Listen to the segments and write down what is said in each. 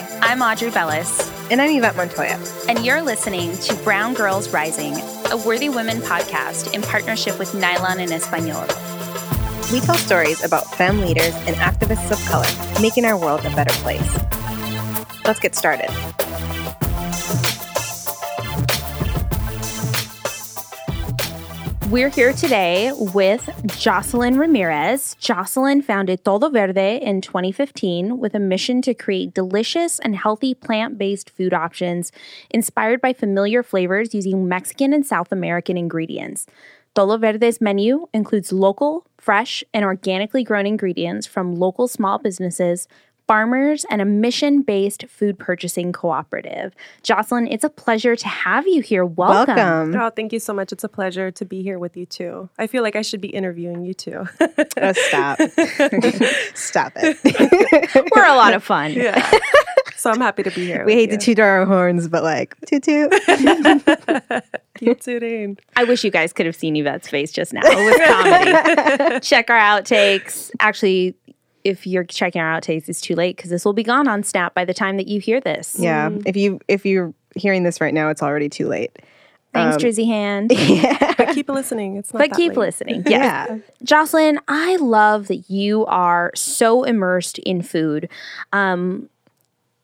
Hi, I'm Audrey Bellis. And I'm Yvette Montoya. And you're listening to Brown Girls Rising, a Worthy Women podcast in partnership with Nylon and Espanol. We tell stories about femme leaders and activists of color making our world a better place. Let's get started. We're here today with Jocelyn Ramirez. Jocelyn founded Todo Verde in 2015 with a mission to create delicious and healthy plant based food options inspired by familiar flavors using Mexican and South American ingredients. Todo Verde's menu includes local, fresh, and organically grown ingredients from local small businesses farmers and a mission based food purchasing cooperative. Jocelyn, it's a pleasure to have you here. Welcome. Welcome. Oh, thank you so much. It's a pleasure to be here with you too. I feel like I should be interviewing you too. oh, stop. stop it. We're a lot of fun. Yeah. So I'm happy to be here. We hate you. to toot our horns, but like, toot toot. Keep tooting. I wish you guys could have seen Yvette's face just now. It was comedy. Check our outtakes. Actually, if you're checking our outtakes, it's too late because this will be gone on Snap by the time that you hear this. yeah. If you if you're hearing this right now, it's already too late. Thanks, Um, Drizzy Hand. Yeah. But keep listening. It's not But that keep late. listening. Yes. Yeah. Jocelyn, I love that you are so immersed in food. Um,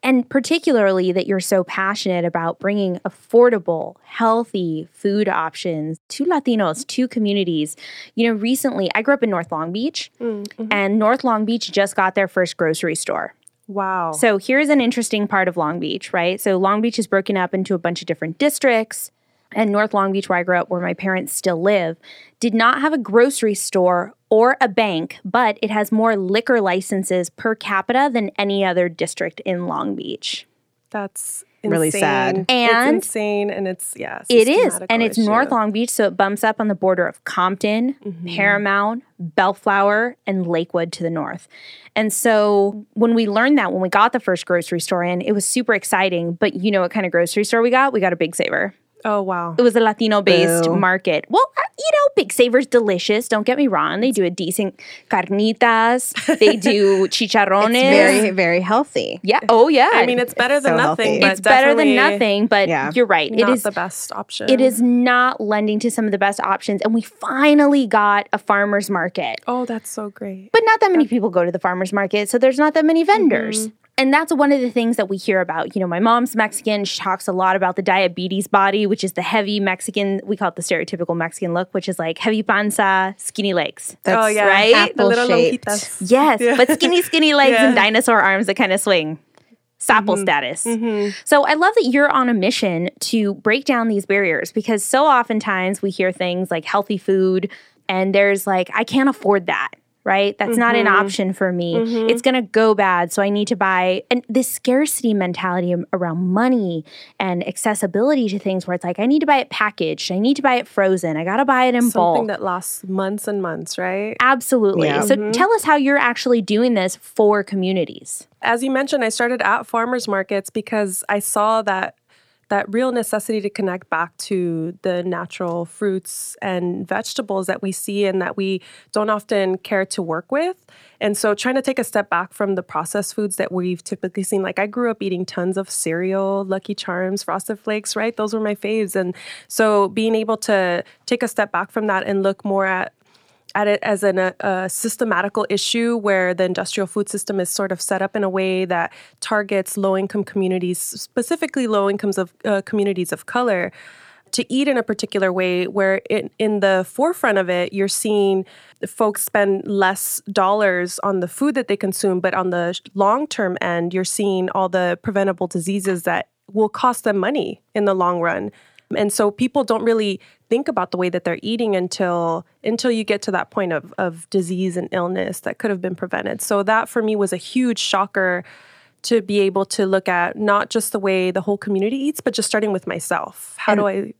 and particularly that you're so passionate about bringing affordable, healthy food options to Latinos, to communities. You know, recently I grew up in North Long Beach, Mm-hmm. and North Long Beach just got their first grocery store. Wow. So here's an interesting part of Long Beach, right? So Long Beach is broken up into a bunch of different districts. And North Long Beach, where I grew up, where my parents still live, did not have a grocery store or a bank, but it has more liquor licenses per capita than any other district in Long Beach. That's Really sad. And- it's insane and it's yeah. It is. systematical And it's issue. North Long Beach, so it bumps up on the border of Compton, mm-hmm. Paramount, Bellflower, and Lakewood to the north. And so when we learned that, when we got the first grocery store in, it was super exciting. But you know what kind of grocery store we got? We got a Big Saver. Oh wow. It was a Latino based Boo. market. Well, uh, you know, Big Saver's delicious. Don't get me wrong. They do a decent carnitas, they do chicharrones. Very, very healthy. yeah. Oh, yeah. I mean, it's better than so nothing. But it's better than nothing, but Yeah. you're right. It Not is the best option. it is not lending to some of the best options. And we finally got a farmer's market. Oh, that's so great. But not that many people go to the farmer's market, so there's not that many vendors. And that's one of the things that we hear about. You know, my mom's Mexican. She talks a lot about the diabetes body, which is the heavy Mexican, we call it the stereotypical Mexican look, which is like heavy panza, skinny legs. Oh, that's oh yeah. right? The little apple-shaped. lonjitas. Yes, Yeah. but skinny, skinny legs and dinosaur arms that kind of swing. Sapple mm-hmm. status. Mm-hmm. So I love that you're on a mission to break down these barriers because so oftentimes we hear things like healthy food and there's like, I can't afford that. Right? That's not an mm-hmm. option for me. Mm-hmm. It's going to go bad. So I need to buy. And this scarcity mentality around money and accessibility to things where it's like, I need to buy it packaged. I need to buy it frozen. I got to buy it in bulk. Something that lasts months and months, right? Absolutely. Yeah. So mm-hmm. tell us how you're actually doing this for communities. as you mentioned, I started at farmers markets because I saw that that real necessity to connect back to the natural fruits and vegetables that we see and that we don't often care to work with. And so trying to take a step back from the processed foods that we've typically seen. Like I grew up eating tons of cereal, Lucky Charms, Frosted Flakes, right? Those were my faves. And so being able to take a step back from that and look more at at it as an, a, a systematical issue where the industrial food system is sort of set up in a way that targets low income communities, specifically low incomes of uh, communities of color, to eat in a particular way. Where in, in the forefront of it, you're seeing folks spend less dollars on the food that they consume, but on the long term end, you're seeing all the preventable diseases that will cost them money in the long run. And so people don't really think about the way that they're eating until until you get to that point of of disease and illness that could have been prevented. So that for me was a huge shocker to be able to look at not just the way the whole community eats, but just starting with myself. How do I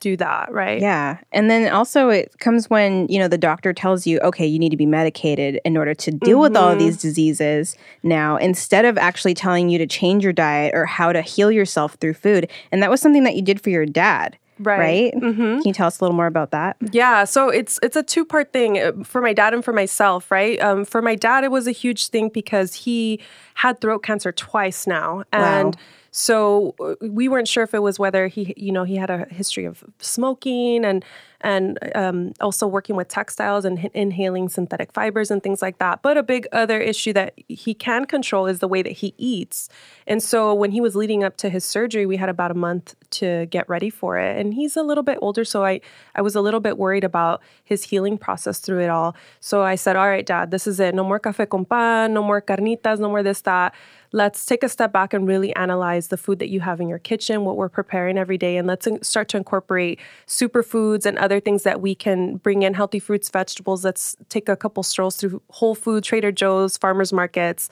do that, right? Yeah. And then also it comes when, you know, the doctor tells you, okay, you need to be medicated in order to deal with all of mm-hmm. these diseases now, instead of actually telling you to change your diet or how to heal yourself through food. And that was something that you did for your dad. Right. Right? Can you tell us a little more about that? Yeah, so it's it's a two part thing uh, for my dad and for myself, right? Um, for my dad, it was a huge thing because he had throat cancer twice now. And Wow. so uh, we weren't sure if it was whether he, you know, he had a history of smoking and and um, also working with textiles and h- inhaling synthetic fibers and things like that. But a big other issue that he can control is the way that he eats. And so when he was leading up to his surgery, we had about a month to get ready for it. And he's a little bit older, so I I was a little bit worried about his healing process through it all. So I said, "All right, Dad, this is it. No more café con pan, no more carnitas, no more this that." Let's take a step back and really analyze the food that you have in your kitchen, what we're preparing every day, and let's start to incorporate superfoods and other things that we can bring in healthy fruits, vegetables. Let's take a couple strolls through Whole Foods, Trader Joe's, farmers markets.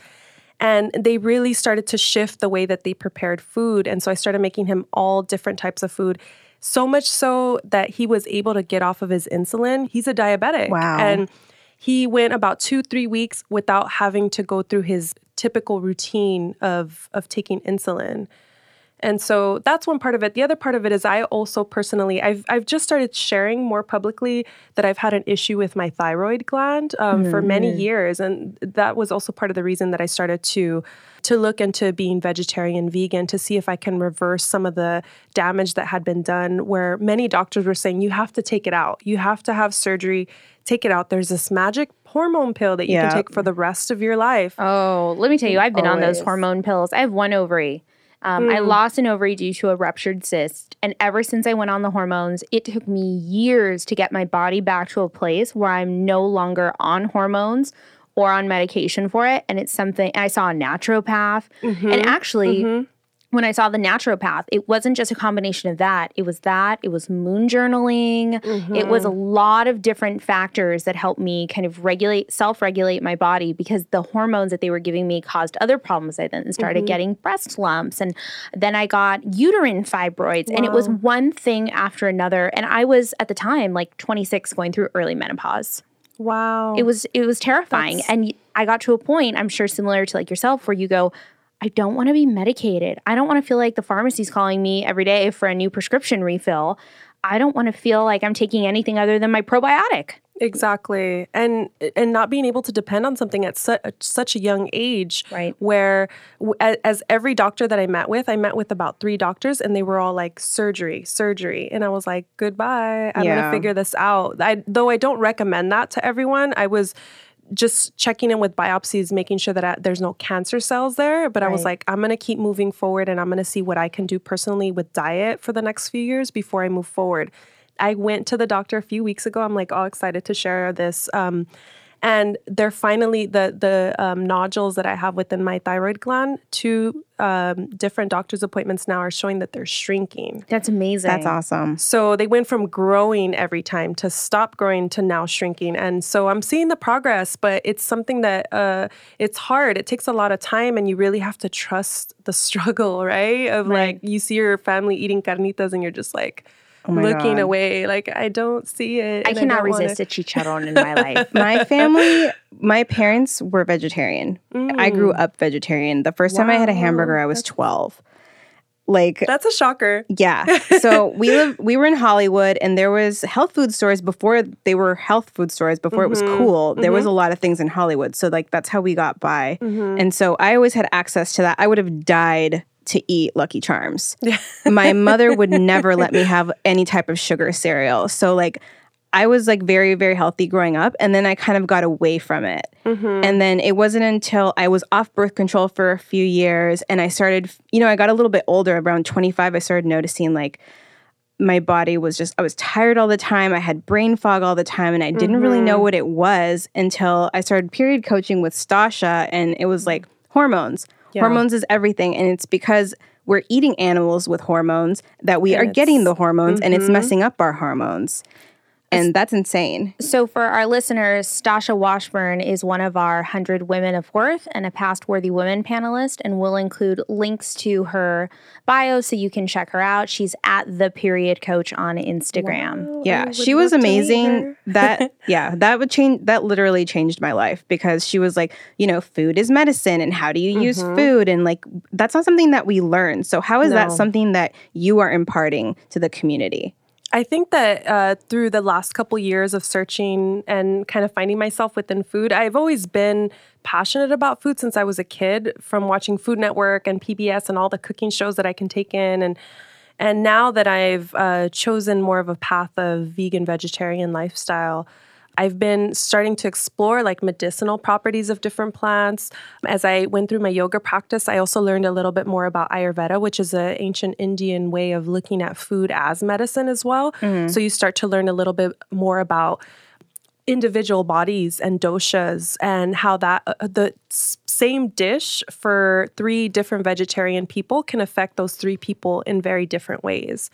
And they really started to shift the way that they prepared food. And so I started making him all different types of food. So much so that he was able to get off of his insulin. He's a diabetic. Wow. And he went about two, three weeks without having to go through his typical routine of of taking insulin. And so that's one part of it. The other part of it is I also personally I've I've just started sharing more publicly that I've had an issue with my thyroid gland um, for many years, and that was also part of the reason that I started to to look into being vegetarian, vegan, to see if I can reverse some of the damage that had been done. Where many doctors were saying you have to take it out, you have to have surgery, take it out. There's this magic hormone pill that you Yeah. can take for the rest of your life. Oh, let me tell you, I've been on those hormone pills. I have one ovary. Um, I mm. lost an ovary due to a ruptured cyst. And ever since I went on the hormones, it took me years to get my body back to a place where I'm no longer on hormones or on medication for it. And it's something I saw a naturopath. And mm-hmm. actually, mm-hmm. When I saw the naturopath, it wasn't just a combination of that. It was that, it was moon journaling. It was a mm-hmm. lot of different factors that helped me kind of regulate, self regulate my body because the hormones that they were giving me caused other problems. I then started mm-hmm. getting breast lumps and then I got uterine fibroids. And it was one thing after another. And I was at the time like 26 going through early menopause Wow. it was it was terrifying and I got to a point i'm sure similar to like yourself where you go i don't want to be medicated i don't want to feel like the pharmacy's calling me every day for a new prescription refill i don't want to feel like i'm taking anything other than my probiotic Exactly, and and not being able to depend on something at su- such a young age, Right. Where, as every doctor that I met with, I met with about three doctors, and they were all like surgery, surgery, and I was like, goodbye. I'm Yeah. gonna figure this out. I though I don't recommend that to everyone. I was just checking in with biopsies, making sure that I, there's no cancer cells there. But I was like, I'm gonna keep moving forward, and I'm gonna see what I can do personally with diet for the next few years before I move forward. I went to the doctor a few weeks ago. I'm like all excited to share this. Um, and they're finally the the um, nodules that I have within my thyroid gland. Two um, different doctor's appointments now are showing that they're shrinking. that's amazing That's awesome. So they went from growing every time to stop growing to now shrinking. And so I'm seeing the progress, but it's something that uh, it's hard. It takes a lot of time, and you really have to trust the struggle, right? Of like you see your family eating carnitas, and you're just like Oh looking God. away, like I don't see it. i cannot wanna- resist a chicharron in my life My family, my parents were vegetarian. I grew mm. up vegetarian. The first time I had a hamburger, I was 12. Like, That's a shocker. yeah. So we live we were in Hollywood and there was health food stores before they were health food stores before it was mm-hmm. cool. There was mm-hmm. a lot of things in Hollywood. So like that's how we got by. Mm-hmm. And so I always had access to that. I would have died to eat Lucky Charms. My mother would never let me have any type of sugar cereal. So like I was like very, very healthy growing up, and then I kind of got away from it. Mm-hmm. And then it wasn't until I was off birth control for a few years and I started, you know, I got a little bit older, around 25, I started noticing like my body was just, I was tired all the time. I had brain fog all the time, and I didn't really know mm-hmm. what it was until I started period coaching with Stasha, and it was like hormones. Hormones is everything, and it's because we're eating animals with hormones that we are getting the hormones and it's mm-hmm. messing up our hormones. And that's insane. So, for our listeners, Stasha Washburn is one of our 100 Women of Worth and a past Worthy Women panelist, and we'll include links to her bio so you can check her out. She's at the period coach on Instagram. Yeah, she was love to meet amazing. that yeah, that would change that literally changed my life because she was like, you know, food is medicine and how do you use mm-hmm. food and like that's not something that we learn. So how is that something that you are imparting to the community? I think that uh, through the last couple years of searching and kind of finding myself within food, I've always been passionate about food since I was a kid, from watching Food Network and PBS and all the cooking shows that I can take in, and and now that I've uh, chosen more of a path of vegan vegetarian lifestyle. I've been starting to explore like medicinal properties of different plants. As I went through my yoga practice, I also learned a little bit more about Ayurveda, which is an ancient Indian way of looking at food as medicine as well. Mm-hmm. So you start to learn a little bit more about individual bodies and doshas and how that uh, the same dish for three different vegetarian people can affect those three people in very different ways.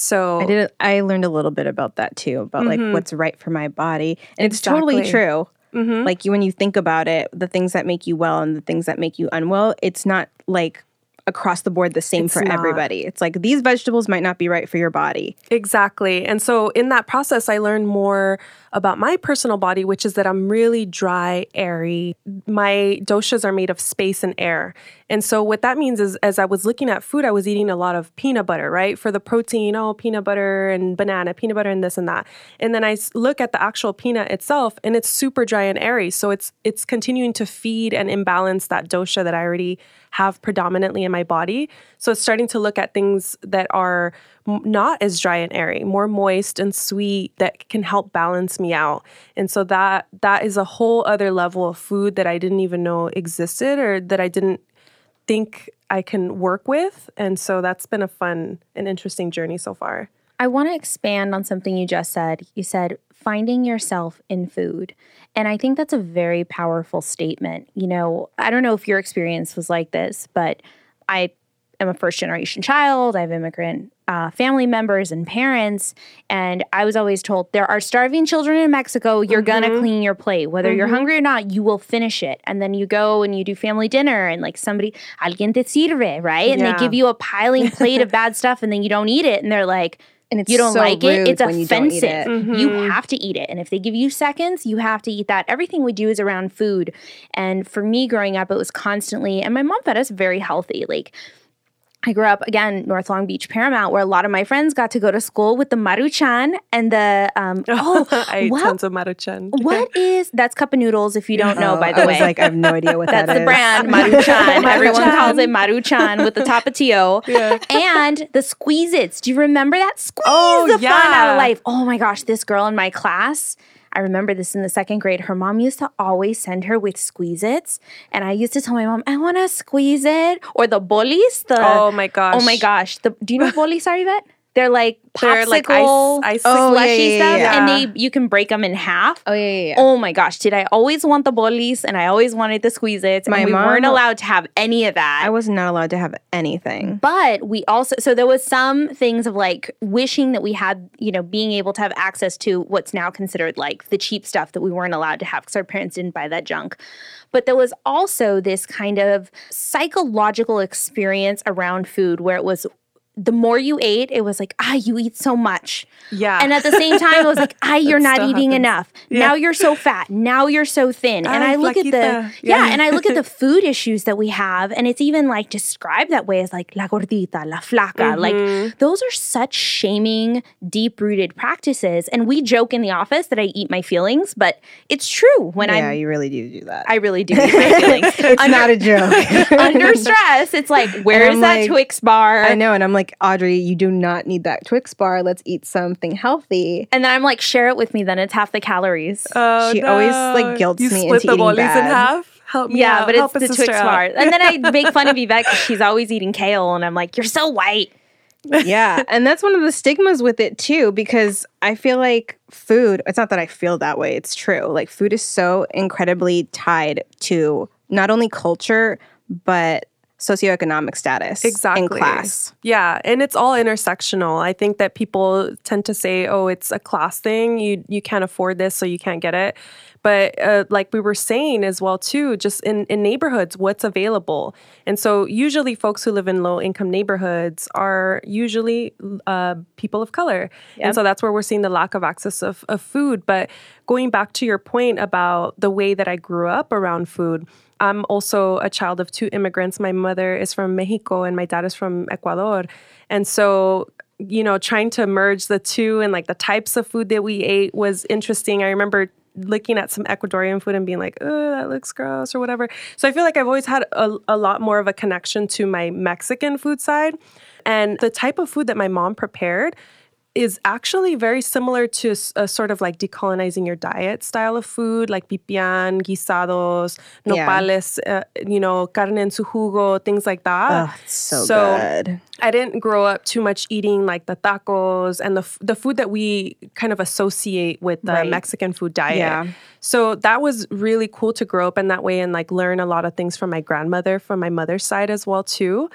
So I did. I learned a little bit about that too, about mm-hmm. like what's right for my body, and it's totally true. Mm-hmm. Like you, when you think about it, the things that make you well and the things that make you unwell, it's not like across the board the same it's for not. everybody. It's like these vegetables might not be right for your body. Exactly. And so in that process, I learned more about my personal body, which is that I'm really dry, airy. My doshas are made of space and air. And so what that means is as I was looking at food, I was eating a lot of peanut butter, right? For the protein, oh, peanut butter and banana, peanut butter and this and that. And then I look at the actual peanut itself and it's super dry and airy. So it's it's continuing to feed and imbalance that dosha that I already have predominantly in my body. So it's starting to look at things that are not as dry and airy, more moist and sweet that can help balance me out. And so that that is a whole other level of food that I didn't even know existed or that I didn't think I can work with. And so that's been a fun and interesting journey so far. I want to expand on something you just said. You said finding yourself in food. And I think that's a very powerful statement. You know, I don't know if your experience was like this, but I am a first generation child. I have immigrant uh, family members and parents. And I was always told there are starving children in Mexico. You're mm-hmm. going to clean your plate. Whether mm-hmm. you're hungry or not, you will finish it. And then you go and you do family dinner and like somebody, alguien te sirve, right? And yeah. they give you a piling plate of bad stuff and then you don't eat it. And they're like, and you don't so like it, it's offensive. You, it. Mm-hmm. you have to eat it. And if they give you seconds, you have to eat that. Everything we do is around food. And for me growing up, it was constantly, and my mom fed us very healthy. Like I grew up again North Long Beach Paramount, where a lot of my friends got to go to school with the Maruchan and the um. Oh, I ate what, tons of Maruchan. What is that's cup of noodles? If you don't know, by the I way, like I have no idea what that's that the brand Maruchan. Everyone calls it Maruchan with the tapatio. Yeah. And the Squeeze-Its. Do you remember that? Squeeze oh, the yeah. fun out of life. Oh my gosh, this girl in my class I remember this in the second grade. Her mom used to always send her with Squeeze-Its. And I used to tell my mom, I want to squeeze it. Or the bolis. The, oh my gosh. Oh my gosh. The, do you know bolis, Yvette? They're like they're like ice, ice oh, slushy yeah, stuff, yeah. and they you can break them in half. Oh yeah, yeah, Oh my gosh, did I always want the bolis, and I always wanted the Squeeze-Its. My we mom, weren't allowed to have any of that. I was not allowed to have anything. But we also so there was some things of like wishing that we had, you know, being able to have access to what's now considered like the cheap stuff that we weren't allowed to have because our parents didn't buy that junk. But there was also this kind of psychological experience around food where it was the more you ate, it was like, ah, you eat so much. Yeah. And at the same time, it was like, ah, you're not eating happens. enough. Yeah. Now you're so fat. Now you're so thin. And I, I look at the yeah. yeah, and I look at the food issues that we have, and it's even like described that way as like la gordita, la flaca. Mm-hmm. Like those are such shaming, deep rooted practices. And we joke in the office that I eat my feelings, but it's true when I Yeah, you really do do that. I really do eat my feelings. it's under, not a joke. under stress, it's like, where is that like, Twix bar? I know, and I'm like like, Audrey, you do not need that Twix bar. Let's eat something healthy. And then I'm like, share it with me. Then it's half the calories. Oh, she no. always like guilts you me split into the eating bad. in half. Help me yeah, out. but Help it's the Twix out. bar. And then I make fun of Yvette because she's always eating kale, and I'm like, you're so white. yeah, and that's one of the stigmas with it too, because I feel like food. It's not that I feel that way. It's true. Like food is so incredibly tied to not only culture but socioeconomic status exactly. in class. Yeah, and it's all intersectional. I think that people tend to say, "Oh, it's a class thing. You you can't afford this, so you can't get it." But uh, like we were saying as well too, just in, in neighborhoods, what's available. And so usually folks who live in low income neighborhoods are usually uh, people of color. Yep. And so that's where we're seeing the lack of access of, of food. But going back to your point about the way that I grew up around food, I'm also a child of two immigrants. My mother is from Mexico and my dad is from Ecuador. And so you know, trying to merge the two and like the types of food that we ate was interesting. I remember looking at some Ecuadorian food and being like, oh, that looks gross or whatever. So I feel like I've always had a, a lot more of a connection to my Mexican food side. And the type of food that my mom prepared is actually very similar to a sort of like decolonizing your diet style of food, like pipián, guisados, nopales, yeah. uh, you know, carne en su jugo, things like that. Oh, so, so good. I didn't grow up too much eating like the tacos and the the food that we kind of associate with the right. Mexican food diet. Yeah. So that was really cool to grow up in that way and like learn a lot of things from my grandmother from my mother's side as well too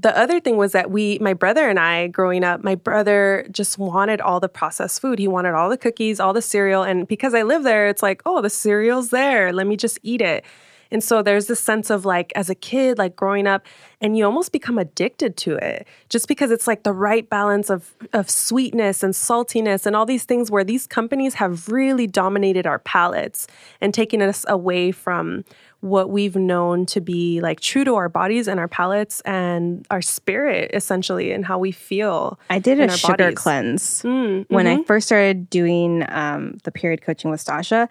the other thing was that we, my brother and I, growing up, my brother just wanted all the processed food. He wanted all the cookies, all the cereal. And because I live there, it's like, oh, the cereal's there. Let me just eat it. And so there's this sense of like, as a kid, like growing up, and you almost become addicted to it just because it's like the right balance of, of sweetness and saltiness and all these things where these companies have really dominated our palates and taken us away from what we've known to be like true to our bodies and our palates and our spirit essentially and how we feel. I did a sugar bodies. cleanse mm, when mm-hmm. I first started doing um, the period coaching with Stasha.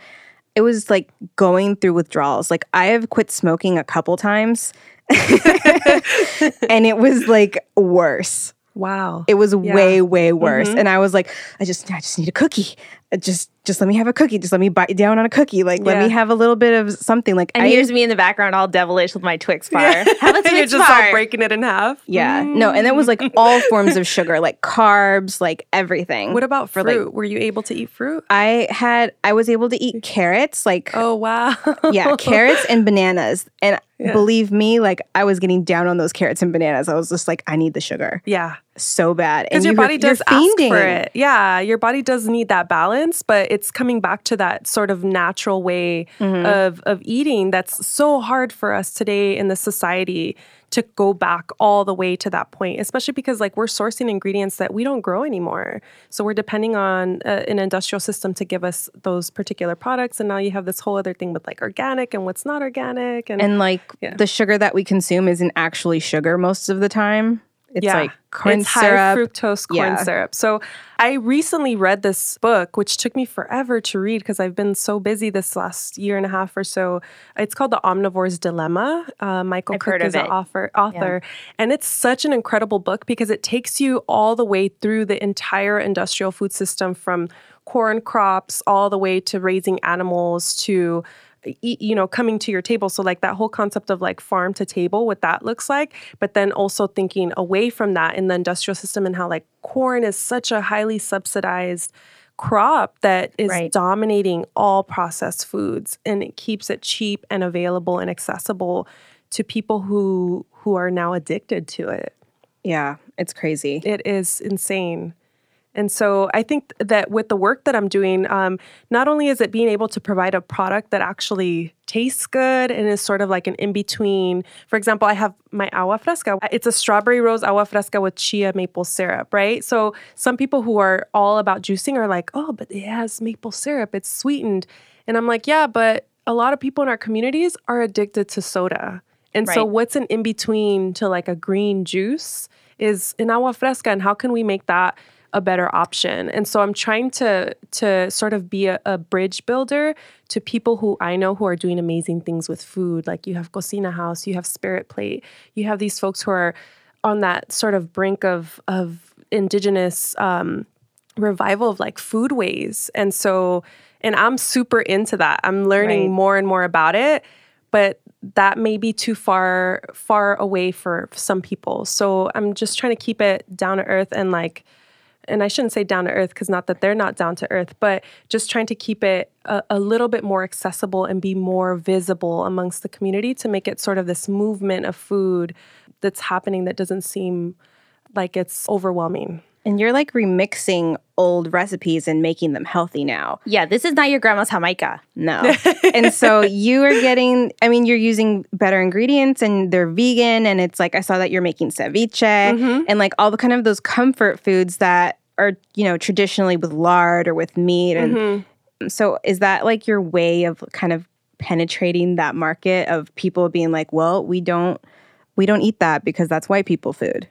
It was like going through withdrawals. Like I have quit smoking a couple times, and it was like worse. Wow. It was yeah. way, way worse. Mm-hmm. And I was like, I just I just need a cookie. Just just let me have a cookie. Just let me bite down on a cookie. Like, yeah. let me have a little bit of something. Like, and I, here's me in the background, all devilish with my Twix bar. Have a Twix You're just bar. all breaking it in half. Yeah, mm. no, and that was like all forms of sugar, like carbs, like everything. What about fruit? Like, Were you able to eat fruit? I had. I was able to eat carrots. Like, oh wow, yeah, carrots and bananas. And yeah. believe me, like I was getting down on those carrots and bananas. I was just like, I need the sugar. Yeah, so bad. Because your body does ask for it. Yeah, your body does need that balance, but it's coming back to that sort of natural way mm-hmm. of of eating that's so hard for us today in the society to go back all the way to that point, especially because like we're sourcing ingredients that we don't grow anymore. So we're depending on uh, an industrial system to give us those particular products, and now you have this whole other thing with like organic and what's not organic, and, and like yeah. the sugar that we consume isn't actually sugar most of the time. It's yeah. like corn it's syrup. high fructose corn yeah. syrup. So I recently read this book, which took me forever to read because I've been so busy this last year and a half or so. It's called The Omnivore's Dilemma. Uh, Michael I've Cook is an author, author. Yeah. and it's such an incredible book because it takes you all the way through the entire industrial food system from corn crops all the way to raising animals to you know coming to your table. So like that whole concept of like farm to table what that looks like but then also thinking away from that in the industrial system and how like corn is such a highly subsidized crop that is right. dominating all processed foods and it keeps it cheap and available and accessible to people who who are now addicted to it. Yeah it's crazy. It is insane and so I think that with the work that I'm doing, um, not only is it being able to provide a product that actually tastes good and is sort of like an in between. For example, I have my agua fresca. It's a strawberry rose agua fresca with chia maple syrup, right? So some people who are all about juicing are like, oh, but it has maple syrup, it's sweetened. And I'm like, yeah, but a lot of people in our communities are addicted to soda. And right. so what's an in between to like a green juice is an agua fresca. And how can we make that? A better option. And so I'm trying to to sort of be a, a, bridge builder to people who I know who are doing amazing things with food. Like you have Cocina House, you have Spirit Plate, you have these folks who are on that sort of brink of of indigenous um, revival of like food ways. And so, and I'm super into that. I'm learning right. more and more about it, but that may be too far far away for some people. So I'm just trying to keep it down to earth and like and I shouldn't say down to earth because not that they're not down to earth, but just trying to keep it a, a, little bit more accessible and be more visible amongst the community to make it sort of this movement of food that's happening that doesn't seem like it's overwhelming. And you're like remixing old recipes and making them healthy now. Yeah, this is not your grandma's Jamaica. No. and so you are getting, I mean, you're using better ingredients and they're vegan. And it's like, I saw that you're making ceviche mm-hmm. and like all the kind of those comfort foods that are, you know, traditionally with lard or with meat. And mm-hmm. so is that like your way of kind of penetrating that market of people being like, well, we don't. We don't eat that because that's white people food.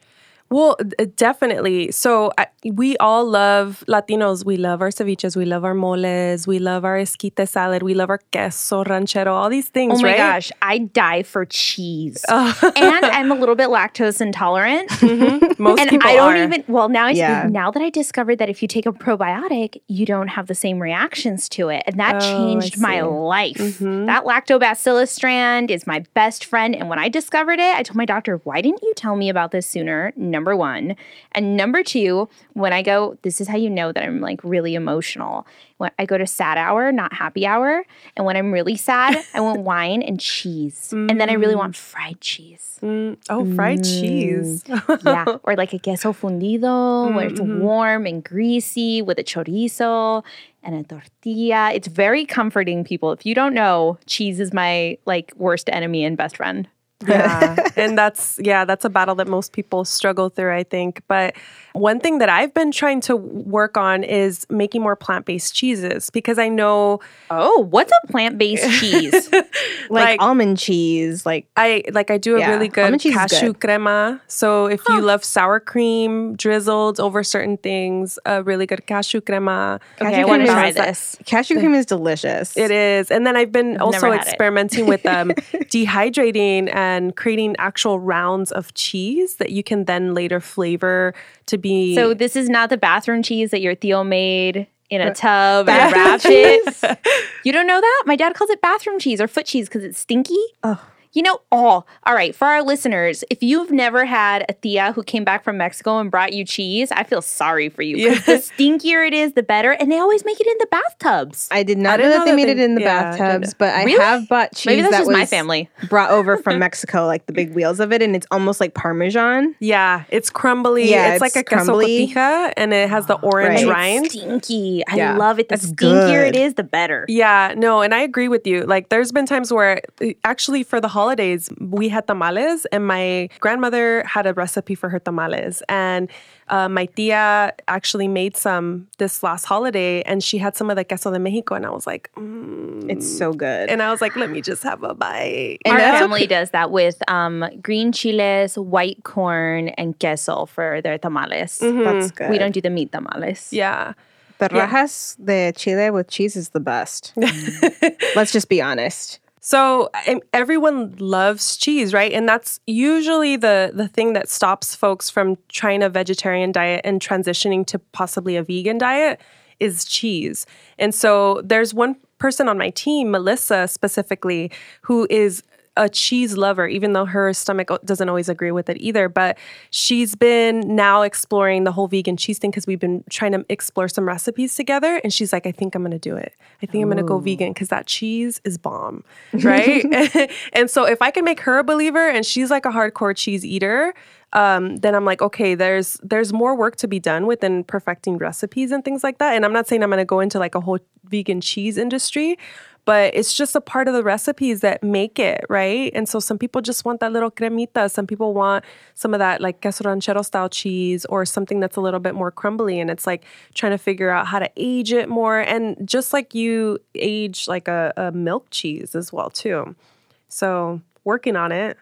Well, definitely. So I, we all love Latinos. We love our ceviches. We love our moles. We love our esquite salad. We love our queso ranchero. All these things. Oh my right? gosh, I die for cheese, and I'm a little bit lactose intolerant. Most people. and people I don't are. even. Well, now I Yeah. now that I discovered that if you take a probiotic, you don't have the same reactions to it, and that Oh, changed my see. Mm-hmm. life. That lactobacillus strand is my best friend, and when I discovered it, I told my doctor, "Why didn't you tell me about this sooner?" Number one, and number two, when I go, this is how you know that I'm like really emotional. When I go to sad hour, not happy hour, and when I'm really sad, I want wine and cheese, and then I really want mm. fried cheese. Mm, oh, fried mm. cheese. yeah, or like a queso fundido where it's mm-hmm. warm and greasy with a chorizo and a tortilla. It's very comforting, people. If you don't know, cheese is my like worst enemy and best friend. Yeah. And that's yeah that's a battle that most people struggle through i think. But one thing that i've been trying to work on is making more plant-based cheeses because i know Oh, what's a plant-based cheese? Like, Like- almond cheese, like i like i do a Yeah, really good almond cheese is cashew good. crema so if you love sour cream drizzled over certain things a really good cashew crema okay, I want to try is- this. cashew cream is delicious. It is. And then I've been also had it. experimenting with um, dehydrating and creating actual rounds of cheese that you can then later flavor to be. So this is not the bathroom cheese that your Theo made in a tub and wrapped it. You don't know that? My dad calls it bathroom cheese or foot cheese because it's stinky. Oh. You know, oh, all right. For our listeners, if you've never had a Thea who came back from Mexico and brought you cheese, I feel sorry for you. 'cause The stinkier it is, the better. And they always make it in the bathtubs. I did not I know didn't that know they made they- it in the yeah, bathtubs, but I Really? have bought cheese Maybe that's that just was my family. brought over from Mexico, like the big wheels of it, and it's almost like Parmesan. yeah, it's crumbly. Yeah, it's, like a queso crumbly. cotija and it has the orange Right. rind. Stinky. I Yeah. love it. The That's stinkier it good. is, the better. Yeah, no, and I agree with you. Like, there's been times where uh, actually for the holidays, we had tamales, and my grandmother had a recipe for her tamales. And uh, my tia actually made some this last holiday, and she had some of the queso de Mexico, and I was like, mm. It's so good. and I was like, let me just have a bite. And Our that's family does that with um, green chiles, white corn, and queso for their tamales. That's good. We don't do the meat tamales. yeah. the yeah. rajas de chile with cheese is the best. Let's just be honest. So everyone loves cheese, right? And that's usually the the thing that stops folks from trying a vegetarian diet and transitioning to possibly a vegan diet is cheese. And so there's one person on my team, Melissa specifically, who is a cheese lover, even though her stomach doesn't always agree with it either. But she's been now exploring the whole vegan cheese thing because we've been trying to explore some recipes together. And she's like, I think I'm going to do it. I think I'm going to go vegan because that cheese is bomb. Right. and so if I can make her a believer and she's like a hardcore cheese eater, um, then I'm like, okay, there's there's more work to be done within perfecting recipes and things like that. And I'm not saying I'm going to go into like a whole vegan cheese industry, but it's just a part of the recipes that make it right. And so some people just want that little cremita. Some people want some of that like queso ranchero style cheese or something that's a little bit more crumbly. And it's like trying to figure out how to age it more. And just like you age like a, a milk cheese as well too. So working on it,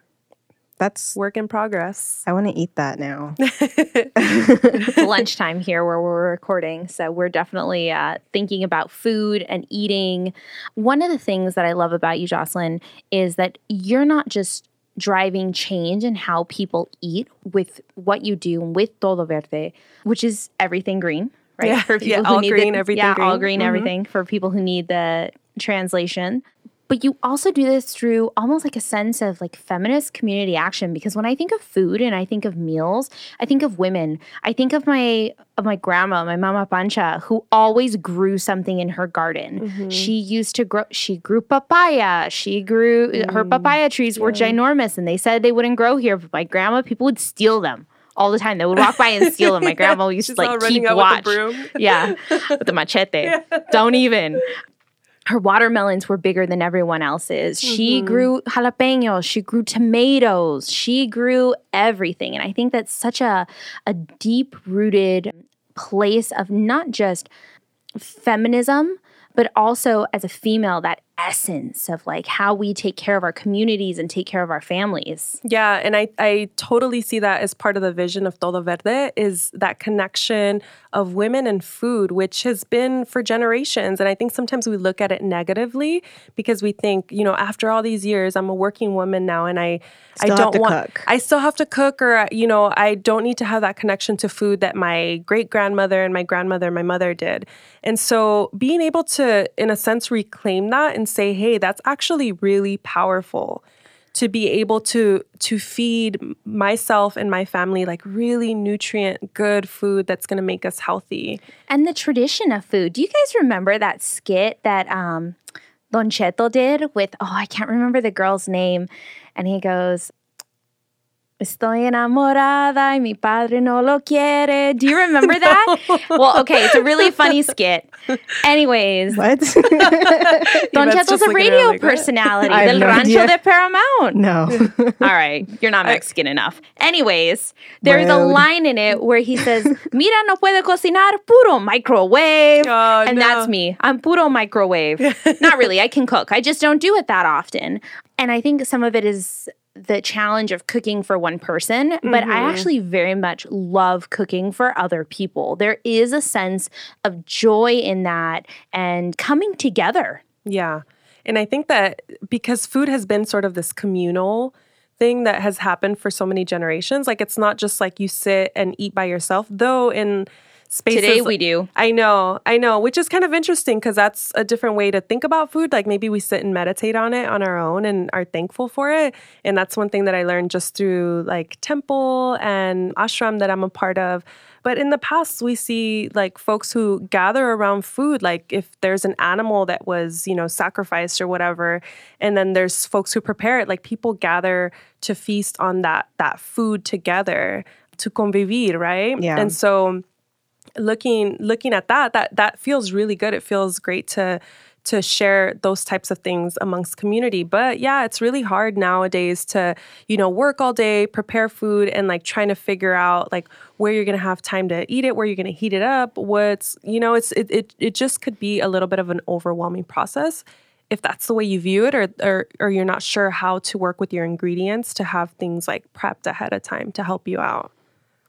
That's work in progress. I want to eat that now. it's lunchtime here where we're recording. So we're definitely uh, thinking about food and eating. One of the things that I love about you, Jocelyn, is that you're not just driving change in how people eat with what you do with Todo Verde, which is everything green, right? Yeah, For people yeah, who all need green, the, everything yeah, all green. green, Mhm. everything for people who need the translation. But you also do this through almost like a sense of like feminist community action because when I think of food and I think of meals, I think of women. I think of my of my grandma, my mama Pancha, who always grew something in her garden. Mm-hmm. She used to grow she grew papaya. She grew uh, her mm, papaya trees were ginormous and they said they wouldn't grow here, but my grandma people would steal them. All the time, they would walk by and steal them. My grandma used to like keep watch. with the broom. Yeah, with the machete. Don't even. Her watermelons were bigger than everyone else's. She Mm-hmm. grew jalapenos. She grew tomatoes. She grew everything. And I think that's such a, a deep rooted place of not just feminism, but also as a female, that essence of like how we take care of our communities and take care of our families. Yeah, and I, I totally see that as part of the vision of Todo Verde is that connection of women and food, which has been for generations. And I think sometimes we look at it negatively because we think, you know, after all these years, I'm a working woman now and I Still I don't to want cook. I still have to cook or you know, I don't need to have that connection to food that my great grandmother and my grandmother and my mother did. And so being able to in a sense reclaim that and say, "Hey, that's actually really powerful." to be able to to feed myself and my family like really nutrient good food that's going to make us healthy. And the tradition of food. Do you guys remember that skit that um, Don Cheto did with, oh, I can't remember the girl's name. And he goes, Estoy enamorada y mi padre no lo quiere. Do you remember that? well, okay, it's a really funny skit. Anyways, What? Don Cheto's a looking at her radio like, personality I have del no Rancho idea. de Paramount. no. All right, you're not Mexican enough. Anyways, there's a line in it where he says, "Mira, no puede cocinar, puro microwave," Oh, and no. that's me. I'm puro microwave. not really. I can cook. I just don't do it that often. And I think some of it is the challenge of cooking for one person, but I mm-hmm. actually very much love cooking for other people. There is a sense of joy in that and coming together. Yeah. And I think that because food has been sort of this communal thing that has happened for so many generations, like it's not just like you sit and eat by yourself, though in spaces Today we do. I know, I know, which is kind of interesting because that's a different way to think about food. Like maybe we sit and meditate on it on our own and are thankful for it. And that's one thing that I learned just through like temple and ashram that I'm a part of. But in the past, we see like folks who gather around food, like if there's an animal that was, you know, sacrificed or whatever, and then there's folks who prepare it, like people gather to feast on that that food together to convivir, right? Yeah. And so looking looking at that that that feels really good. It feels great to to share those types of things amongst community. But yeah it's really hard nowadays to you know work all day prepare food and like trying to figure out like where you're gonna have time to eat it where you're gonna heat it up what's you know it's it it, it just could be a little bit of an overwhelming process if that's the way you view it or, or or you're not sure how to work with your ingredients to have things like prepped ahead of time to help you out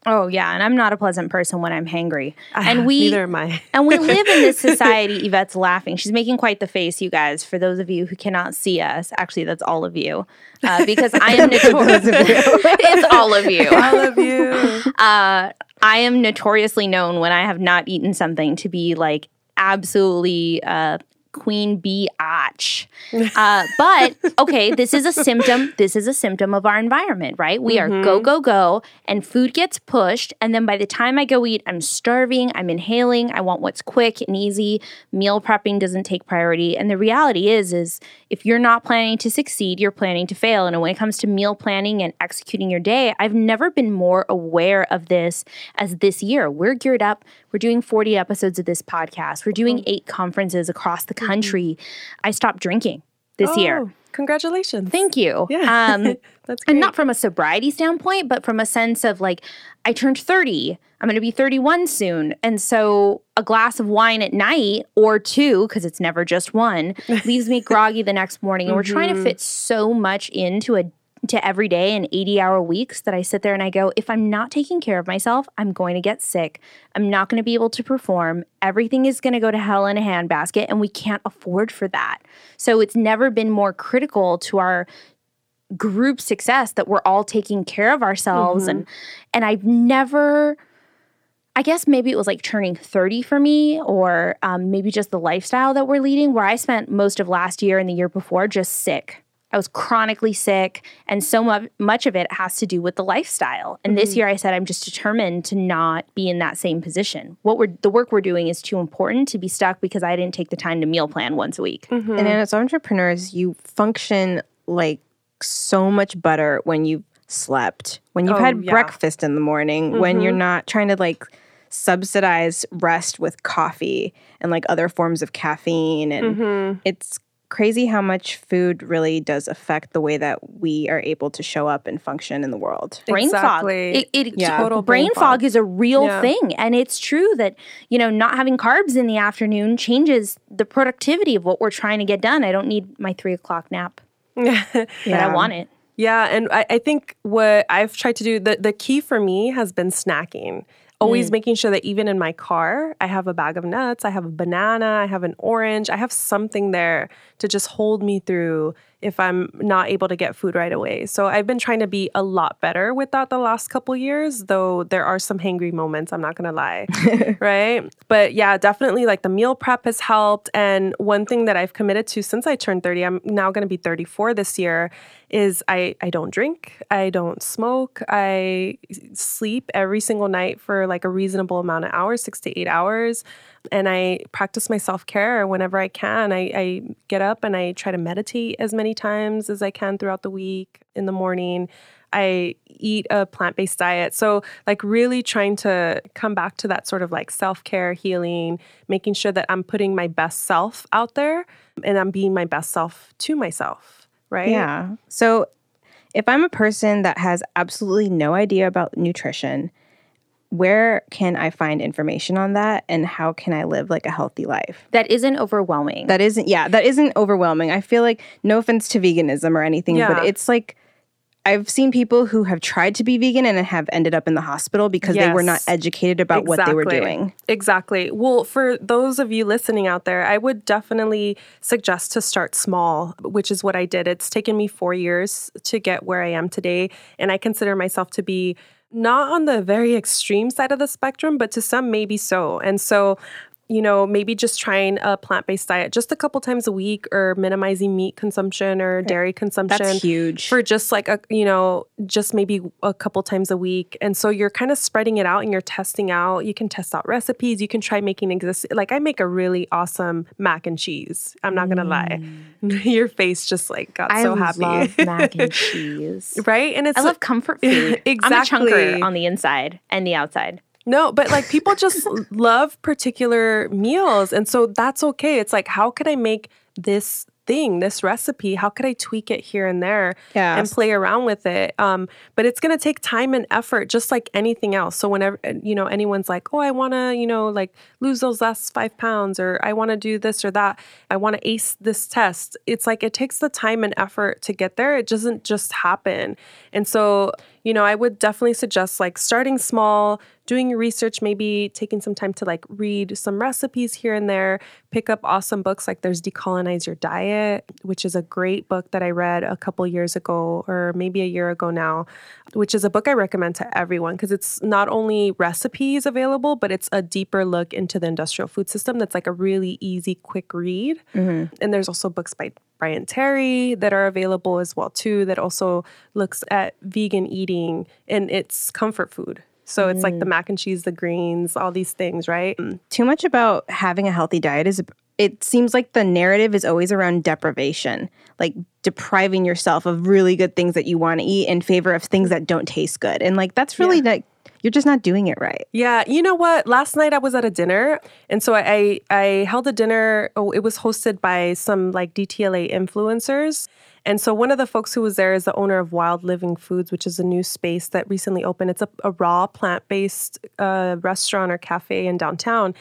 Oh yeah, and I'm not a pleasant person when I'm hangry. And we neither am i and we live in this society. Yvette's laughing. She's making quite the face, you guys. For those of you who cannot see us, actually, that's all of you, uh, because I am notorious. it's all of you. i love you Uh, I am notoriously known when I have not eaten something to be like absolutely uh, queen bee atch. Uh, but okay, this is a symptom. This is a symptom of our environment, right? We are go go go, and food gets pushed, and then by the time I go eat, I'm starving. I'm inhaling. I want what's quick and easy. Meal prepping doesn't take priority, and the reality is, is if you're not planning to succeed, you're planning to fail. And when it comes to meal planning and executing your day, I've never been more aware of this as this year. We're geared up. We're doing 40 episodes of this podcast. We're doing eight conferences across the country. I stopped drinking this year. Oh, congratulations Thank you. Yeah. Um, That's great. and not from a sobriety standpoint, but from a sense of like, I turned 30. I'm going to be 31 soon. And so a glass of wine at night or two, because it's never just one, leaves me groggy the next morning. And we're trying to fit so much into a to every day in 80 hour weeks that I sit there and I go, if I'm not taking care of myself, I'm going to get sick. I'm not going to be able to perform. Everything is going to go to hell in a handbasket, and we can't afford for that. So it's never been more critical to our group success that we're all taking care of ourselves and and I've never I guess maybe it was like turning 30 for me or um, maybe just the lifestyle that we're leading where I spent most of last year and the year before just sick. I was chronically sick and so mu- much of it has to do with the lifestyle. And this mm-hmm. year I said I'm just determined to not be in that same position. What we're the work we're doing is too important to be stuck because I didn't take the time to meal plan once a week. Mm-hmm. And then as entrepreneurs, you function like so much better when you've slept, when you've Oh, had yeah. breakfast in the morning, when you're mm-hmm. not trying to like subsidize rest with coffee and like other forms of caffeine. And it's crazy how much food really does affect the way that we are able to show up and function in the world. brain Exactly. fog. It, it Yeah. Total brain brain fog. fog. is a real Yeah. thing, and it's true that you know not having carbs in the afternoon changes the productivity of what we're trying to get done. I don't need my three o'clock nap, but I want it. Yeah, and I, I think what I've tried to do, the, the key for me has been snacking. Always mm. making sure that even in my car, I have a bag of nuts, I have a banana, I have an orange, I have something there to just hold me through if I'm not able to get food right away. So I've been trying to be a lot better with that the last couple years, though there are some hangry moments, I'm not gonna lie. right? But yeah, definitely like the meal prep has helped. And one thing that I've committed to since I turned 30, I'm now gonna be 34 this year, is I, I don't drink, I don't smoke, I sleep every single night for like a reasonable amount of hours, six to eight hours. And I practice my self care whenever I can. I, I get up and I try to meditate as many times as I can throughout the week in the morning. I eat a plant based diet. So, like, really trying to come back to that sort of like self care, healing, making sure that I'm putting my best self out there and I'm being my best self to myself, right? Yeah. So if I'm a person that has absolutely no idea about nutrition, where can I find information on that and how can I live like a healthy life? That isn't overwhelming. That isn't yeah, that isn't overwhelming. I feel like no offense to veganism or anything, Yeah. but it's like I've seen people who have tried to be vegan and have ended up in the hospital because they were not educated about what they were doing. Exactly. Well, for those of you listening out there, I would definitely suggest to start small, which is what I did. It's taken me four years to get where I am today. And I consider myself to be not on the very extreme side of the spectrum, but to some, maybe so. And so, you know, maybe just trying a plant based diet just a couple times a week or minimizing meat consumption or dairy consumption That's huge. for just like a you know just maybe a couple times a week and so you're kind of spreading it out and you're testing out you can test out recipes you can try making exist like i make a really awesome mac and cheese i'm not gonna lie mm. your face just like got I so happy I love mac and cheese. right and it's I love comfort food. exactly. I'm a chunker on the inside and the outside. No, but like people just love particular meals. And so that's okay. It's like, how could I make this thing, this recipe? How could I tweak it here and there Yeah. and play around with it? Um, but it's going to take time and effort, just like anything else. So whenever, you know, anyone's like, oh, I want to, you know, like lose those last five pounds or I want to do this or that. I want to ace this test. It's like it takes the time and effort to get there. It doesn't just happen. And so, you know, I would definitely suggest like starting small, doing your research, maybe taking some time to like read some recipes here and there, pick up awesome books like there's Decolonize Your Diet, which is a great book that I read a couple years ago or maybe a year ago now, which is a book I recommend to everyone because it's not only recipes available, but it's a deeper look into the industrial food system that's like a really easy, quick read. Mm-hmm. And there's also books by Bryant Terry that are available as well too that also looks at vegan eating and it's comfort food. So it's like the mac and cheese, the greens, all these things, right? Mm. Too much about having a healthy diet is it seems like the narrative is always around deprivation, like depriving yourself of really good things that you want to eat in favor of things that don't taste good. And like that's really like you're just not doing it right. Yeah, you know what? Last night I was at a dinner, and so I I held a dinner. Oh, it was hosted by some like DTLA influencers. And so one of the folks who was there is the owner of Wild Living Foods, which is a new space that recently opened. It's a, a raw plant based uh, restaurant or cafe in downtown.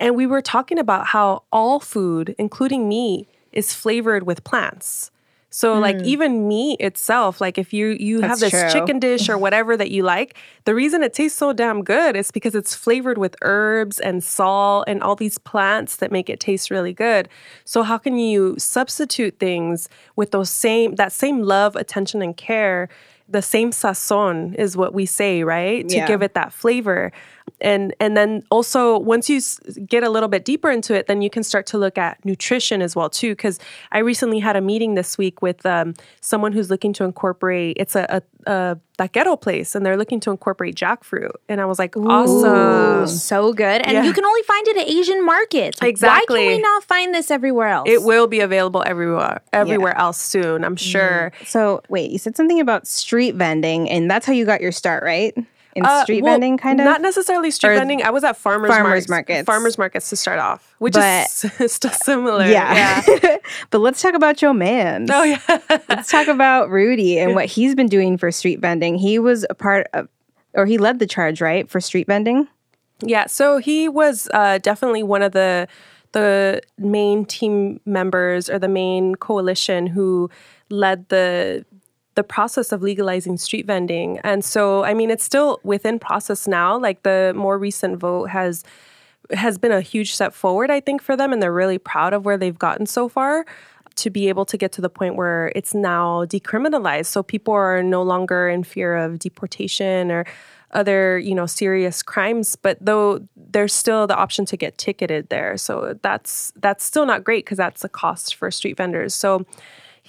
And we were talking about how all food, including meat, is flavored with plants. So like mm. even meat itself, like if you you have this true. chicken dish or whatever that you like, the reason it tastes so damn good is because it's flavored with herbs and salt and all these plants that make it taste really good. So how can you substitute things with those same that same love, attention and care? The same sazon is what we say, right? To give it that flavor. And and then also once you s- get a little bit deeper into it, then you can start to look at nutrition as well too. Because I recently had a meeting this week with um, someone who's looking to incorporate. It's a, a, a taquero place, and they're looking to incorporate jackfruit. And I was like, awesome. So good. And Yeah. you can only find it at Asian markets. Exactly. Why can we not find this everywhere else? It will be available everywhere, everywhere else soon. I'm sure. So wait, you said something about street vending, and that's how you got your start, right? In Uh, street well, vending, kind of. Not necessarily street Or vending. I was at farmers farmers markets, markets. Farmers markets to start off, which But- is still similar. yeah. but let's talk about your man. Oh yeah. Let's talk about Rudy and what he's been doing for street vending. He was a part of, or he led the charge, right, for street vending. Yeah, so he was uh, definitely one of the the main team members or the main coalition who led the the process of legalizing street vending. And so, I mean, it's still within process now. Like the more recent vote has has been a huge step forward, I think, for them, and they're really proud of where they've gotten so far. To be able to get to the point where it's now decriminalized, so people are no longer in fear of deportation or other, you know, serious crimes. But though there's still the option to get ticketed there, so that's that's still not great because that's a cost for street vendors. So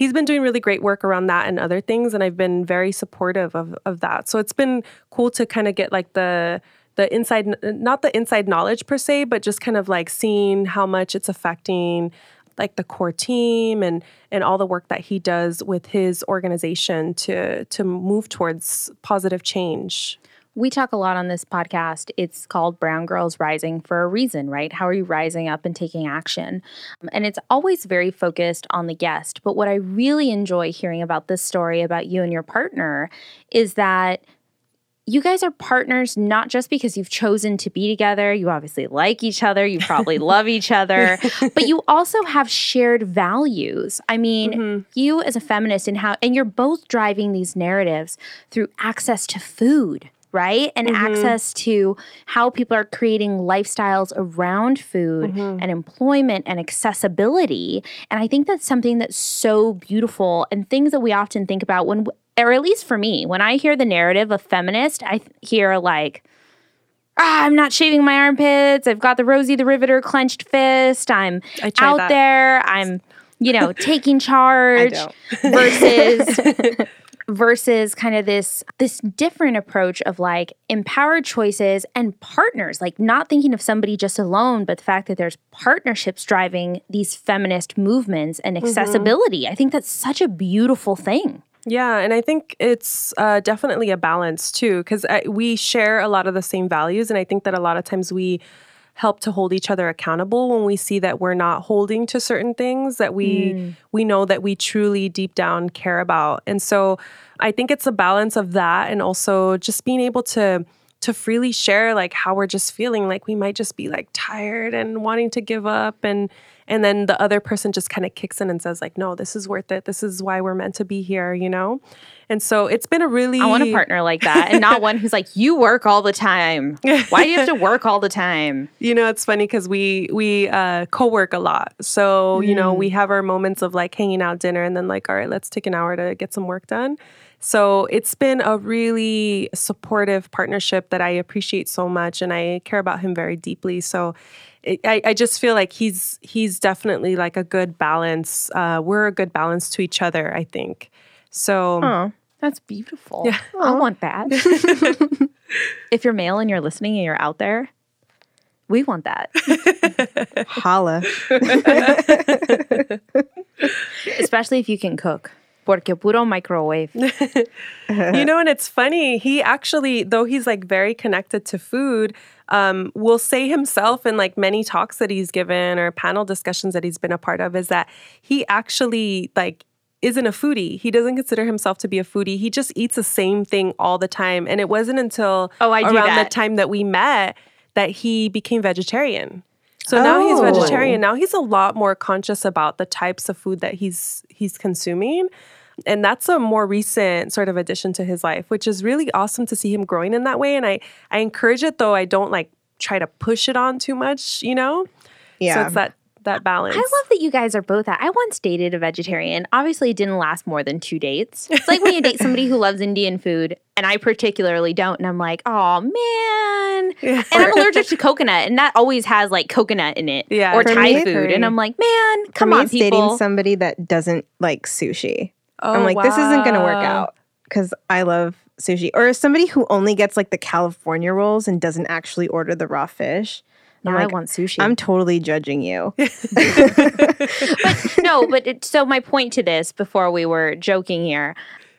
he's been doing really great work around that and other things and i've been very supportive of, of that. So it's been cool to kind of get like the the inside not the inside knowledge per se but just kind of like seeing how much it's affecting like the core team and and all the work that he does with his organization to to move towards positive change We talk a lot on this podcast. It's called Brown Girls Rising for a reason, right? How are you rising up and taking action? Um, And it's always very focused on the guest. But what I really enjoy hearing about this story about you and your partner is that you guys are partners not just because you've chosen to be together. You obviously like each other. You probably love each other, but you also have shared values. I mean, you as a feminist and how, and you're both driving these narratives through access to food, right? And access to how people are creating lifestyles around food and employment and accessibility. And I think that's something that's so beautiful and things that we often think about when, or at least for me, when I hear the narrative of feminist, I th- hear like, ah, I'm not shaving my armpits. I've got the Rosie the Riveter clenched fist. I'm out that. there. I'm, you know, taking charge versus versus kind of this this different approach of like empowered choices and partners like not thinking of somebody just alone but the fact that there's partnerships driving these feminist movements and accessibility. I think that's such a beautiful thing. Yeah, and I think it's uh, definitely a balance too, because we share a lot of the same values, and I think that a lot of times we help to hold each other accountable when we see that we're not holding to certain things that we mm. we know that we truly deep down care about, and so I think it's a balance of that, and also just being able to to freely share like how we're just feeling like we might just be like tired and wanting to give up. And and then the other person just kind of kicks in and says like no this is worth it. This is why we're meant to be here you know and so it's been a really i want a partner like that and not one who's like you work all the time. Why do you have to work all the time? You know it's funny because we we uh, co-work a lot. So you know we have our moments of like hanging out dinner and then like all right let's take an hour to get some work done. So it's been a really supportive partnership that i appreciate so much and i care about him very deeply. So it, I, I just feel like he's he's definitely like a good balance uh, we're a good balance to each other i think. So Oh, That's beautiful. I want that. if you're male and you're listening and you're out there, we want that. holla. Especially if you can cook. Porque puro microwave. you know, and it's funny. He actually, though he's like very connected to food, um, will say himself in like many talks that he's given or panel discussions that he's been a part of is that he actually like isn't a foodie. He doesn't consider himself to be a foodie. He just eats the same thing all the time. And it wasn't until Oh, I around that. the time that we met that he became vegetarian. So now he's Oh. vegetarian. Now he's a lot more conscious about the types of food that he's he's consuming. And that's a more recent sort of addition to his life, which is really awesome to see him growing in that way. And I, I encourage it though I don't like try to push it on too much, you know? So Yeah. it's that that balance. I love that you guys are both at. I once dated a vegetarian. Obviously, it didn't last more than two dates. It's like when you date somebody who loves Indian food, and I particularly don't. And I'm like, oh man. Yeah. And I'm allergic to coconut, and that always has like coconut in it Yeah. or For Thai me- food. And I'm like, man, For come me, on, it's people. dating somebody that doesn't like sushi. Oh, I'm like, this isn't going to work out because I love sushi. Or somebody who only gets like the California rolls and doesn't actually order the raw fish. Now I'm I want sushi. I'm totally judging you. no, but it, so my point to this before we were joking here,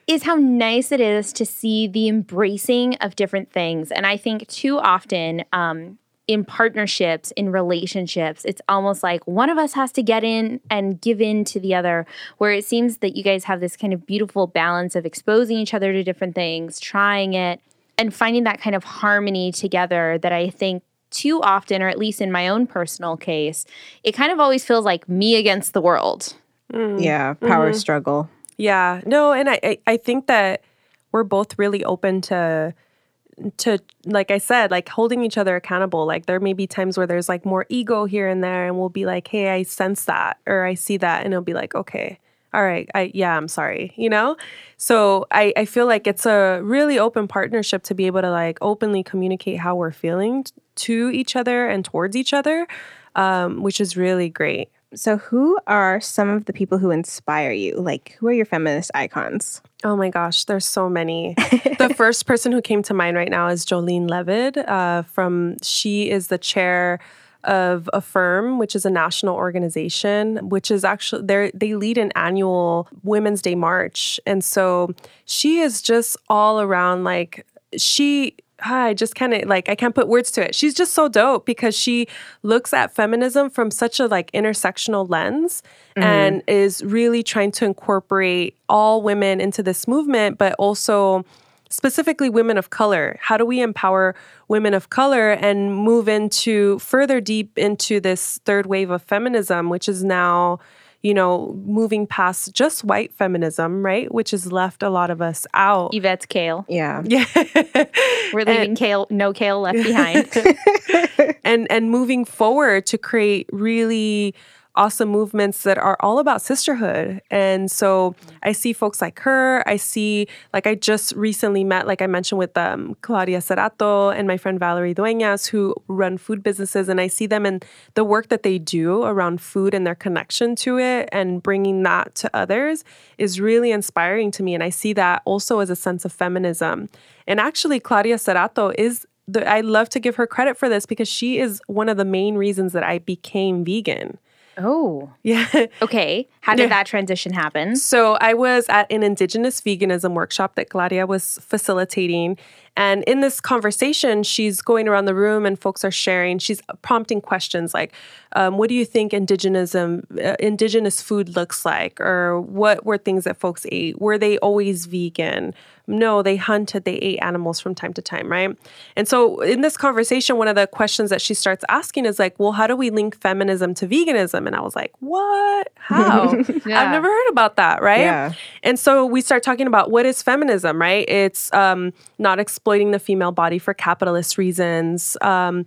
is how nice it is to see the embracing of different things. And I think too often, um, in partnerships, in relationships, it's almost like one of us has to get in and give in to the other, where it seems that you guys have this kind of beautiful balance of exposing each other to different things, trying it, and finding that kind of harmony together that I think too often, or at least in my own personal case, it kind of always feels like me against the world. Mm. Yeah, power Mm-hmm. struggle. Yeah, no, and I, I I think that we're both really open to to like I said, like holding each other accountable. Like there may be times where there's like more ego here and there, and we'll be like, "Hey, I sense that," or "I see that," and it'll be like, "Okay, all right, I yeah, I'm sorry," you know. So I I feel like it's a really open partnership to be able to like openly communicate how we're feeling t- to each other and towards each other, um, which is really great. So, who are some of the people who inspire you? Like, who are your feminist icons? Oh my gosh, there's so many. the first person who came to mind right now is Jolene Levitt. Uh, from she is the chair of Affirm, which is a national organization, which is actually they they lead an annual Women's Day march, and so she is just all around like she I just kind of like I can't put words to it. She's just so dope because she looks at feminism from such a like intersectional lens mm-hmm. and is really trying to incorporate all women into this movement, but also specifically women of color. How do we empower women of color and move into further deep into this third wave of feminism, which is now you know, moving past just white feminism, right? Which has left a lot of us out. Yvette's kale. Yeah. Yeah. We're leaving kale, no kale left behind. and and moving forward to create really awesome movements that are all about sisterhood. And so I see folks like her. I see like I just recently met, like I mentioned, with um, Claudia Serrato and my friend Valerie Dueñas, who run food businesses, and I see them and the work that they do around food and their connection to it and bringing that to others is really inspiring to me. And I see that also as a sense of feminism. And actually, Claudia Serrato is I love to give her credit for this because she is one of the main reasons that I became vegan. Oh, Yeah. okay. How did that transition happen? So I was at an indigenous veganism workshop that Claudia was facilitating. And in this conversation, she's going around the room and folks are sharing. She's prompting questions like, um, "What do you think indigenism, uh, indigenous food looks like? Or what were things that folks ate? Were they always vegan? No, they hunted. They ate animals from time to time, right? And so in this conversation, one of the questions that she starts asking is like, "Well, how do we link feminism to veganism?" And I was like, "What? How? I've never heard about that, right?" Yeah. And so we start talking about what is feminism, right? It's um, not exploiting the female body for capitalist reasons, um,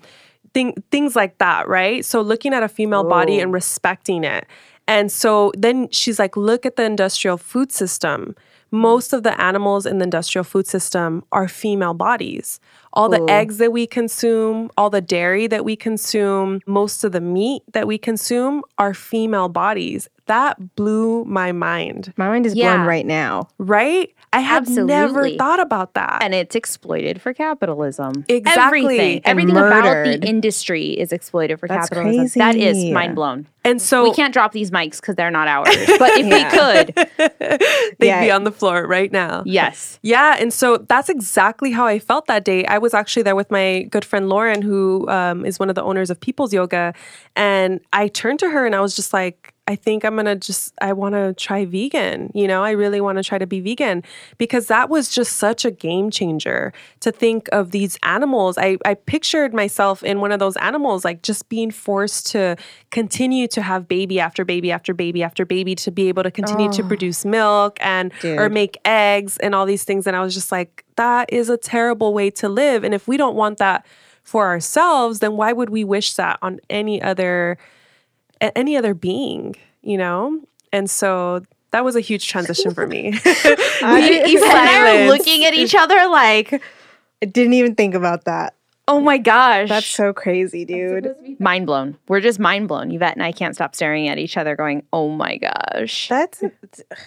thing, things like that, right? So looking at a female body and respecting it. And so then she's like, look at the industrial food system. Most of the animals in the industrial food system are female bodies. All the Ooh. eggs that we consume, all the dairy that we consume, most of the meat that we consume are female bodies. That blew my mind, My mind is Yeah. blown right now. right? I had never thought about that. And it's exploited for capitalism. Exactly. Everything, And everything about the industry is exploited for That's capitalism. That is mind blown. and so we can't drop these mics because they're not ours. But if Yeah. we could, they'd Yeah. be on the floor right now. yes. Yeah, and so that's exactly how I felt that day. I was actually there with my good friend Lauren, who um, is one of the owners of People's Yoga, and I turned to her and I was just like, I think I'm gonna just, I wanna try vegan. You know, I really wanna try to be vegan because that was just such a game changer to think of these animals. I, I pictured myself in one of those animals, like just being forced to continue to have baby after baby after baby after baby to be able to continue to oh. produce milk and or make eggs and all these things. And I was just like, that is a terrible way to live. And if we don't want that for ourselves, then why would we wish that on any other any other being, you know? And so that was a huge transition for me. I, Eve and I are looking at each other like, I didn't even think about that. oh my gosh. That's so crazy, dude. mind blown. We're just mind blown. Yvette and I can't stop staring at each other going, oh my gosh. That's,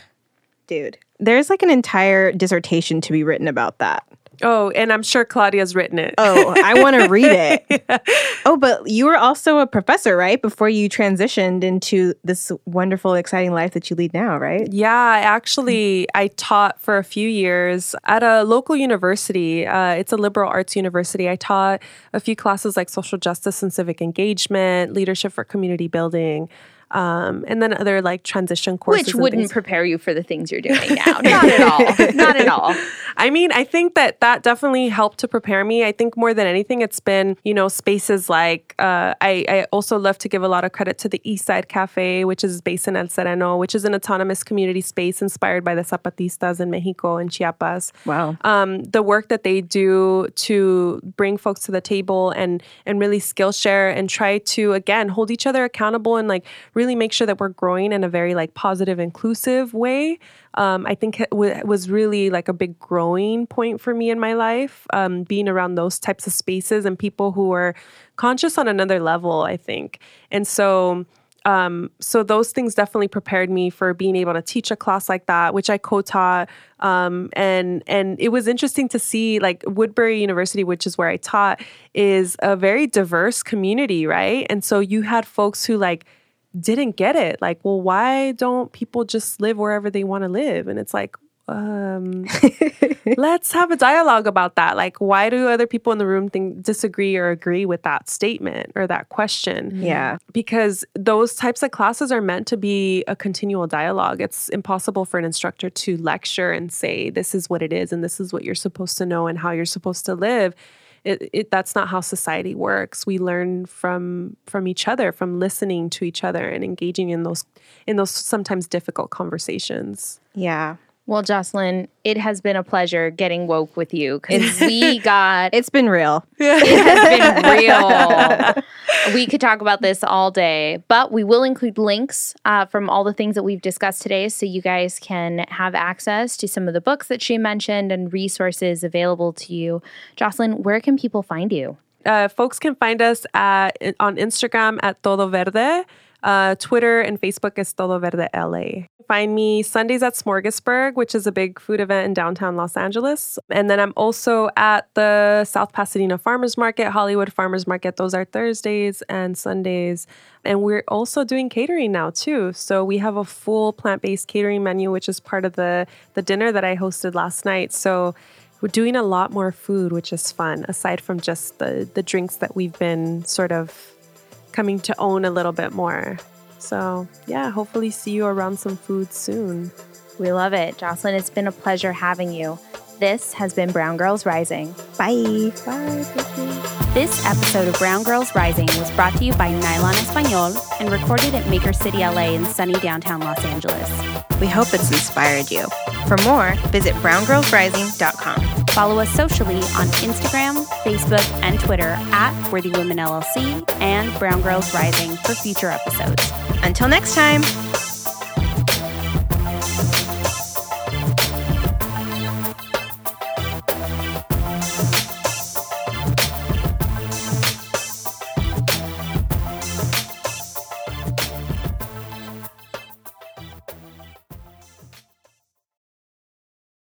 dude. There's like an entire dissertation to be written about that. Oh, and I'm sure Claudia's written it. Oh, I want to read it. yeah. Oh, but you were also a professor, right? Before you transitioned into this wonderful, exciting life that you lead now, right? Yeah, actually I taught for a few years at a local university. Uh, it's a liberal arts university. I taught a few classes like social justice and civic engagement, leadership for community building um, and then other like transition courses. Which wouldn't things. prepare you for the things you're doing now. Not at all. Not at all. I mean, I think that that definitely helped to prepare me. I think more than anything, it's been, you know, spaces like uh, I, I also love to give a lot of credit to the East Side Cafe, which is based in El Sereno, which is an autonomous community space inspired by the Zapatistas in Mexico and Chiapas. Wow. Um, the work that they do to bring folks to the table and and really skill share and try to again hold each other accountable and like really make sure that we're growing in a very like positive, inclusive way. Um, I think it w- was really like a big growing point for me in my life, um, being around those types of spaces and people who are conscious on another level. I think, and so um, so those things definitely prepared me for being able to teach a class like that, which I co-taught. Um, and and it was interesting to see like Woodbury University, which is where I taught, is a very diverse community, right? And so you had folks who like didn't get it. Like, well, why don't people just live wherever they want to live? And it's like, um, let's have a dialogue about that. Like, why do other people in the room think disagree or agree with that statement or that question? Yeah, because those types of classes are meant to be a continual dialogue. It's impossible for an instructor to lecture and say this is what it is and this is what you're supposed to know and how you're supposed to live it, it, that's not how society works. We learn from from each other, from listening to each other and engaging in those in those sometimes difficult conversations. Yeah. Well, Jocelyn, it has been a pleasure getting woke with you because we got. it's been real. It has been real. we could talk about this all day, but we will include links uh, from all the things that we've discussed today so you guys can have access to some of the books that she mentioned and resources available to you. Jocelyn, where can people find you? Uh, folks can find us at, on Instagram at Todo Verde. Uh, Twitter and Facebook is Todo Verde LA. Find me Sundays at Smorgasburg, which is a big food event in downtown Los Angeles. And then I'm also at the South Pasadena Farmers Market, Hollywood Farmers Market. Those are Thursdays and Sundays. And we're also doing catering now too. So we have a full plant-based catering menu, which is part of the the dinner that I hosted last night. So we're doing a lot more food, which is fun, aside from just the the drinks that we've been sort of coming to own a little bit more. So, yeah, hopefully see you around some food soon. We love it. Jocelyn, it's been a pleasure having you. This has been Brown Girls Rising. Bye. Bye. This episode of Brown Girls Rising was brought to you by Nylon Espanol and recorded at Maker City, LA in sunny downtown Los Angeles. We hope it's inspired you. For more, visit browngirlsrising.com. Follow us socially on Instagram, Facebook, and Twitter at Worthy Women LLC and Brown Girls Rising for future episodes. Until next time.